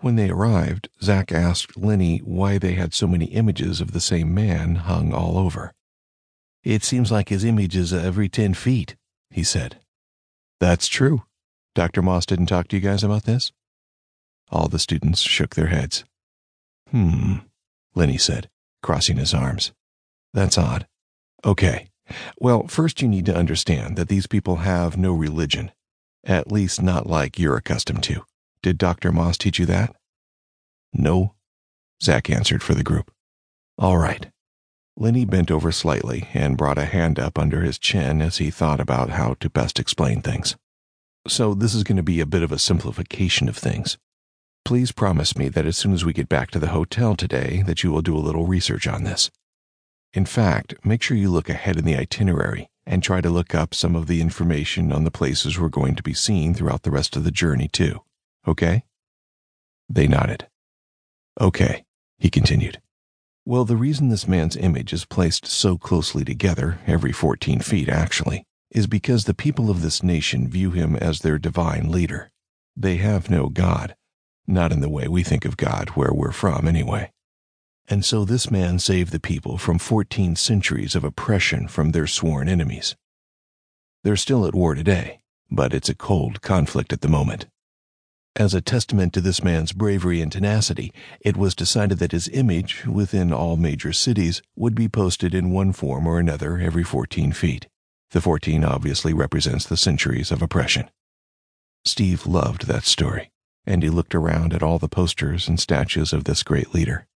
When they arrived, Zack asked Lenny why they had so many images of the same man hung all over. It seems like his image is every 10 feet, he said. That's true. Dr. Moss didn't talk to you guys about this? All the students shook their heads. Hmm, Lenny said, crossing his arms. That's odd. Okay. Well, first you need to understand that these people have no religion, at least not like you're accustomed to. Did Dr. Moss teach you that? No, Zack answered for the group. All right. Lenny bent over slightly and brought a hand up under his chin as he thought about how to best explain things. So, this is going to be a bit of a simplification of things. Please promise me that as soon as we get back to the hotel today that you will do a little research on this. In fact, make sure you look ahead in the itinerary and try to look up some of the information on the places we're going to be seeing throughout the rest of the journey, too. Okay? They nodded. Okay, he continued. Well, the reason this man's image is placed so closely together, every 14 feet actually, is because the people of this nation view him as their divine leader. They have no God, not in the way we think of God where we're from, anyway. And so this man saved the people from 14 centuries of oppression from their sworn enemies. They're still at war today, but it's a cold conflict at the moment. As a testament to this man's bravery and tenacity, it was decided that his image, within all major cities, would be posted in one form or another every 14 feet. The 14 obviously represents the centuries of oppression. Steve loved that story, and he looked around at all the posters and statues of this great leader.